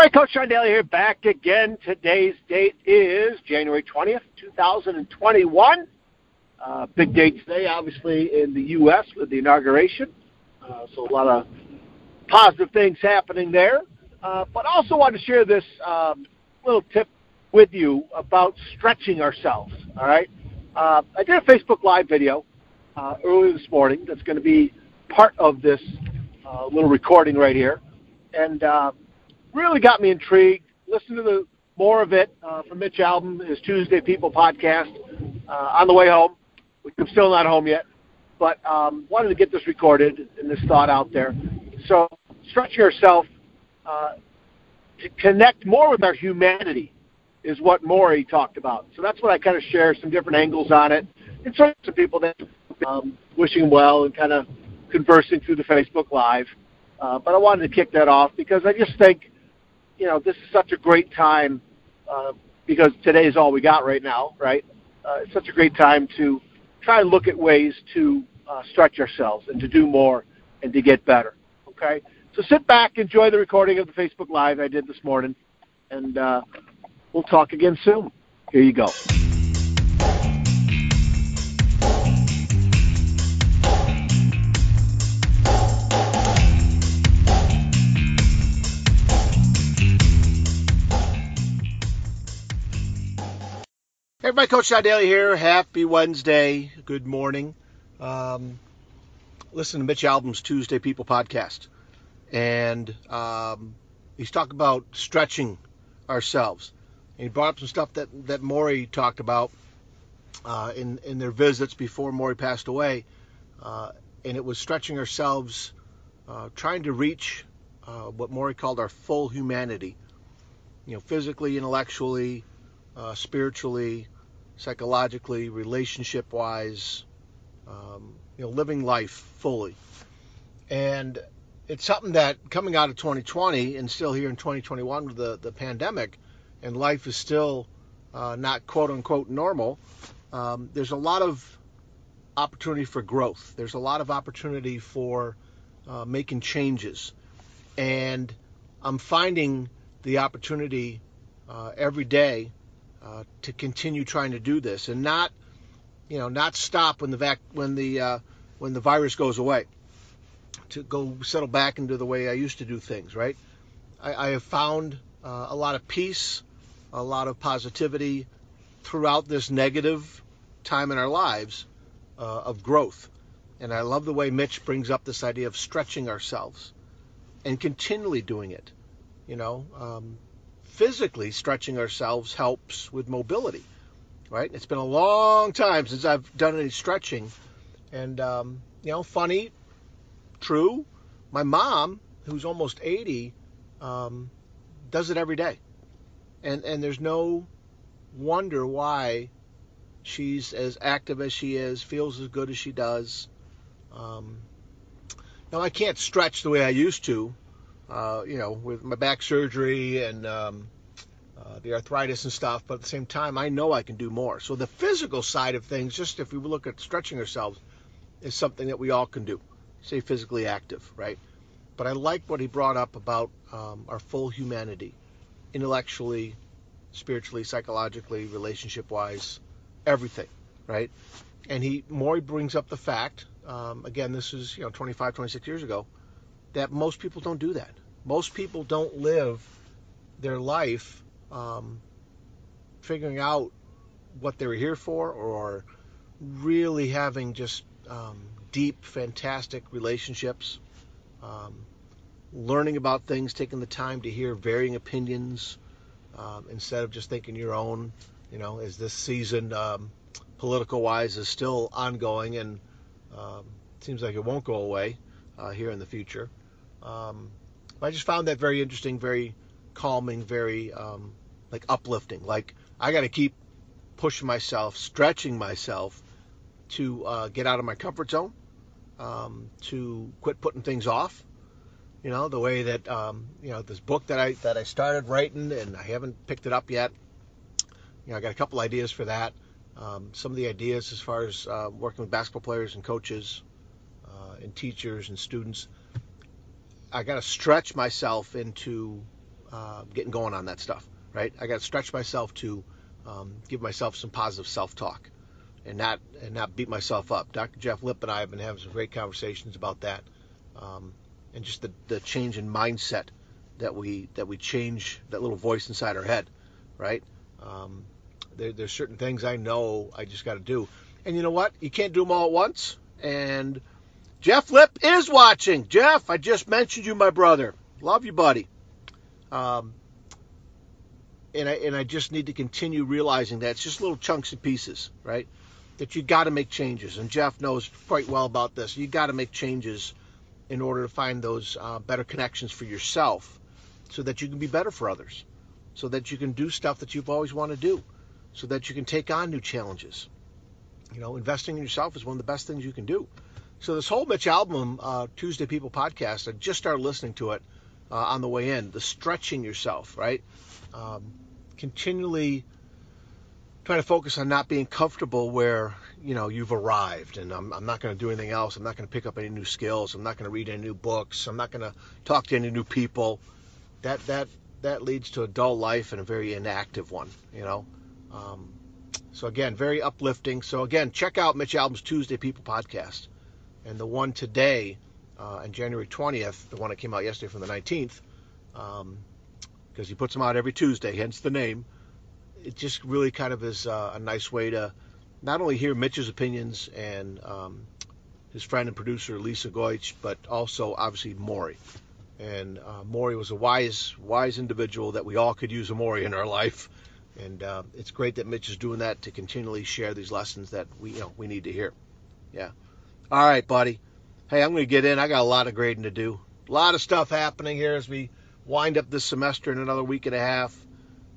Everybody, Coach Sean Daly here, back again. Today's date is January 20th, 2021. Uh, big date today, obviously, in the U.S. with the inauguration. Uh, so a lot of positive things happening there. Uh, but also want to share this um, little tip with you about stretching ourselves. All right, uh, I did a Facebook Live video uh, earlier this morning. That's going to be part of this uh, little recording right here, and uh, really got me intrigued. Listen to the more of it uh, from Mitch Albom, his Tuesday People podcast uh, on the way home. I'm still not home yet, but um, wanted to get this recorded and this thought out there. So stretch yourself uh, to connect more with our humanity is what Morrie talked about. So that's what I kind of share some different angles on it, and so some people that um, wishing well and kind of conversing through the Facebook Live. Uh, but I wanted to kick that off because I just think, you know, this is such a great time uh, because today is all we got right now, right? Uh, it's such a great time to try and look at ways to uh, stretch ourselves and to do more and to get better. Okay, so sit back, enjoy the recording of the Facebook Live I did this morning, and uh, we'll talk again soon. Here you go. Everybody, Coach Sean Daly here. Happy Wednesday. Good morning. Um, listen to Mitch Albom's Tuesday People podcast. And um, he's talking about stretching ourselves. And he brought up some stuff that, that Morrie talked about uh, in, in their visits before Morrie passed away. Uh, and it was stretching ourselves, uh, trying to reach uh, what Morrie called our full humanity. You know, physically, intellectually, uh, spiritually, psychologically, relationship wise, um, you know, living life fully. And it's something that coming out of 2020 and still here in 2021 with the, the pandemic, and life is still uh, not quote unquote normal, um, there's a lot of opportunity for growth. There's a lot of opportunity for uh, making changes. And I'm finding the opportunity uh, every day uh, to continue trying to do this and not, you know, not stop when the vac- when the uh, when the virus goes away. To go settle back into the way I used to do things. Right. I, I have found uh, a lot of peace, a lot of positivity throughout this negative time in our lives uh, of growth. And I love the way Mitch brings up this idea of stretching ourselves and continually doing it. You know, um, physically stretching ourselves helps with mobility, right? It's been a long time since I've done any stretching, and um, you know, funny, true. My mom, who's almost 80, um, does it every day, and and there's no wonder why she's as active as she is, feels as good as she does. Um, now I can't stretch the way I used to, uh, you know, with my back surgery and um, uh, the arthritis and stuff, but at the same time, I know I can do more. So the physical side of things, just if we look at stretching ourselves, is something that we all can do. Stay physically active, right? But I like what he brought up about um, our full humanity, intellectually, spiritually, psychologically, relationship-wise, everything, right? And he more he brings up the fact, um, again, this is you know 25, 26 years ago, that most people don't do that. Most people don't live their life um, figuring out what they were here for or really having just um, deep, fantastic relationships, um, learning about things, taking the time to hear varying opinions um, instead of just thinking your own. You know, as this season, um, political wise, is still ongoing and um, seems like it won't go away uh, here in the future. Um, I just found that very interesting, very calming, very um, like uplifting. Like I got to keep pushing myself, stretching myself to uh, get out of my comfort zone, um, to quit putting things off. You know, the way that um, you know this book that I that I started writing and I haven't picked it up yet. You know, I got a couple ideas for that. Um, some of the ideas as far as uh, working with basketball players and coaches uh, and teachers and students. I got to stretch myself into uh, getting going on that stuff, right? I got to stretch myself to um, give myself some positive self-talk and not and not beat myself up. Dr. Jeff Lip and I have been having some great conversations about that, um, and just the, the change in mindset that we that we change that little voice inside our head, right? Um, there, there's certain things I know I just got to do, and you know what? You can't do them all at once. And Jeff Lip is watching. Jeff, I just mentioned you, my brother. Love you, buddy. Um, and I and I just need to continue realizing that it's just little chunks and pieces, right? That you got to make changes, and Jeff knows quite well about this. You got to make changes in order to find those uh, better connections for yourself, so that you can be better for others, so that you can do stuff that you've always wanted to do, so that you can take on new challenges. You know, investing in yourself is one of the best things you can do. So this whole Mitch Albom, uh, Tuesday People podcast, I just started listening to it uh, on the way in. The stretching yourself, right? Um, continually trying to focus on not being comfortable where you know you've arrived. And I'm, I'm not going to do anything else. I'm not going to pick up any new skills. I'm not going to read any new books. I'm not going to talk to any new people. That that that leads to a dull life and a very inactive one you know? Um, so again very uplifting. So again check out mitch albom's tuesday people podcast and the one today uh, on january 20th the one that came out yesterday from the 19th um, because he puts them out every Tuesday, hence the name. It just really kind of is uh, a nice way to not only hear Mitch's opinions and um, his friend and producer Lisa Goich, but also obviously Morrie. And uh, Morrie was a wise, wise individual that we all could use a Morrie in our life. And uh, it's great that Mitch is doing that to continually share these lessons that we, you know, we need to hear. Yeah. All right, buddy. Hey, I'm going to get in. I got a lot of grading to do. A lot of stuff happening here as we wind up this semester in another week and a half.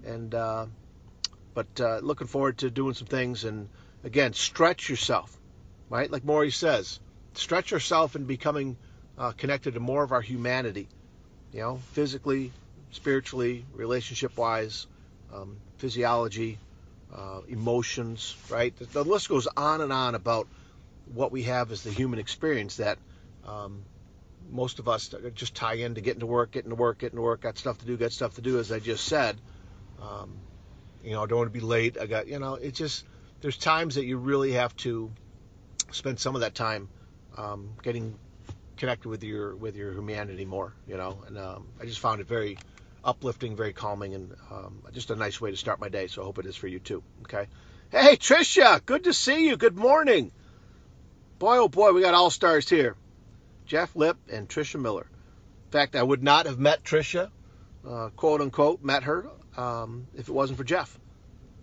And uh, but uh, looking forward to doing some things and again stretch yourself, right? Like Morrie says, stretch yourself and becoming uh, connected to more of our humanity, you know, physically, spiritually, relationship wise, um, physiology, uh, emotions, right? The, the, list goes on and on about what we have is the human experience that um, most of us just tie into getting to work, getting to work, getting to work. Got stuff to do, got stuff to do, as I just said. Um, you know, I don't want to be late. I got, you know, it's just there's times that you really have to spend some of that time um, getting connected with your with your humanity more. You know, and um, I just found it very uplifting, very calming, and um, just a nice way to start my day. So I hope it is for you too. Okay. Hey, Tricia, good to see you. Good morning. Boy, oh boy, we got all stars here. Jeff Lip and Tricia Miller. In fact, I would not have met Tricia, uh, quote unquote, met her um, if it wasn't for Jeff.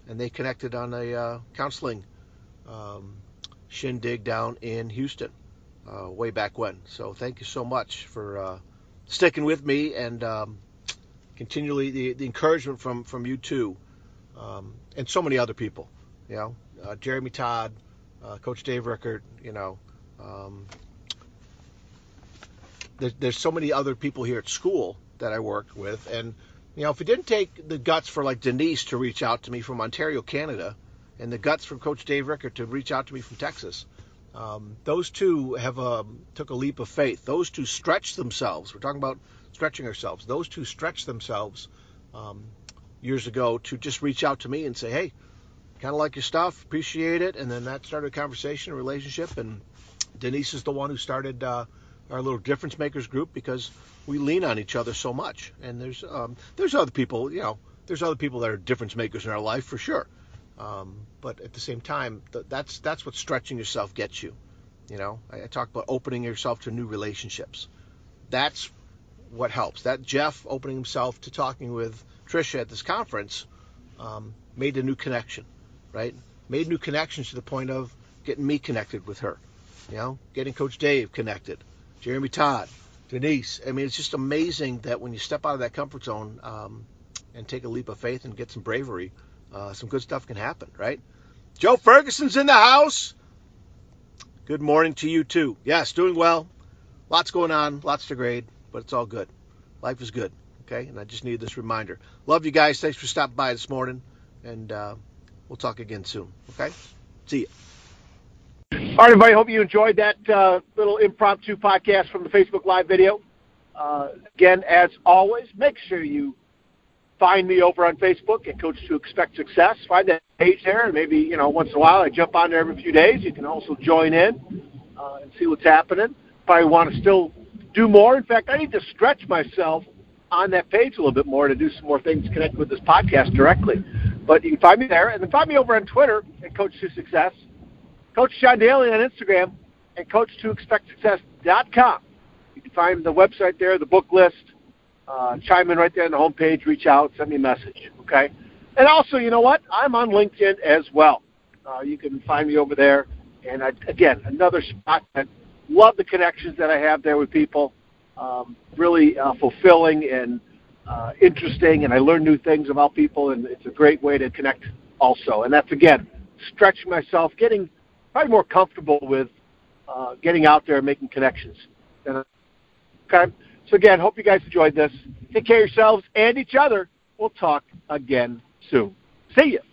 And they connected on a uh, counseling um, shindig down in Houston uh, way back when. So thank you so much for uh, sticking with me and um, continually the, the, encouragement from, from you too um, and so many other people. You know, uh, Jeremy Todd, uh, Coach Dave Rickert, you know, um, there, there's so many other people here at school that I worked with, and you know, if it didn't take the guts for like Denise to reach out to me from Ontario, Canada, and the guts from Coach Dave Rickert to reach out to me from Texas, um, those two have um, took a leap of faith. Those two stretched themselves. We're talking about stretching ourselves. Those two stretched themselves um, years ago to just reach out to me and say, "Hey, kind of like your stuff, appreciate it," and then that started a conversation, a relationship, and Denise is the one who started. Uh, our little difference makers group because we lean on each other so much. And there's um, there's other people, you know, there's other people that are difference makers in our life for sure. Um, but at the same time, th- that's that's what stretching yourself gets you. You know, I, I talk about opening yourself to new relationships. That's what helps. That Jeff opening himself to talking with Trisha at this conference um, made a new connection, right? Made new connections to the point of getting me connected with her. You know, getting Coach Dave connected. Jeremy Todd, Denise. I mean, it's just amazing that when you step out of that comfort zone um, and take a leap of faith and get some bravery, uh, some good stuff can happen, right? Joe Ferguson's in the house. Good morning to you too. Yes, doing well. Lots going on, lots to grade, but it's all good. Life is good, okay? And I just need this reminder. Love you guys. Thanks for stopping by this morning, and uh, we'll talk again soon, okay? See you. All right, everybody. Hope you enjoyed that uh, little impromptu podcast from the Facebook Live video. Uh, again, as always, make sure you find me over on Facebook at Coach to Expect Success. Find that page there, and maybe you know once in a while I jump on there every few days. You can also join in uh, and see what's happening. If I want to still do more. In fact, I need to stretch myself on that page a little bit more to do some more things connected with this podcast directly. But you can find me there, and then find me over on Twitter at Coach to Success, Coach John Daly on Instagram, and Coach to Expect Success.com. You can find the website there, the book list. Uh, chime in right there on the homepage. Reach out, send me a message. Okay. And also, you know what? I'm on LinkedIn as well. Uh, you can find me over there. And I, again, another spot that love the connections that I have there with people. Um, really uh, fulfilling and uh, interesting, and I learn new things about people, and it's a great way to connect also. And that's again stretching myself, getting probably more comfortable with uh, getting out there and making connections. Okay, so again, hope you guys enjoyed this. Take care of yourselves and each other. We'll talk again soon. See you.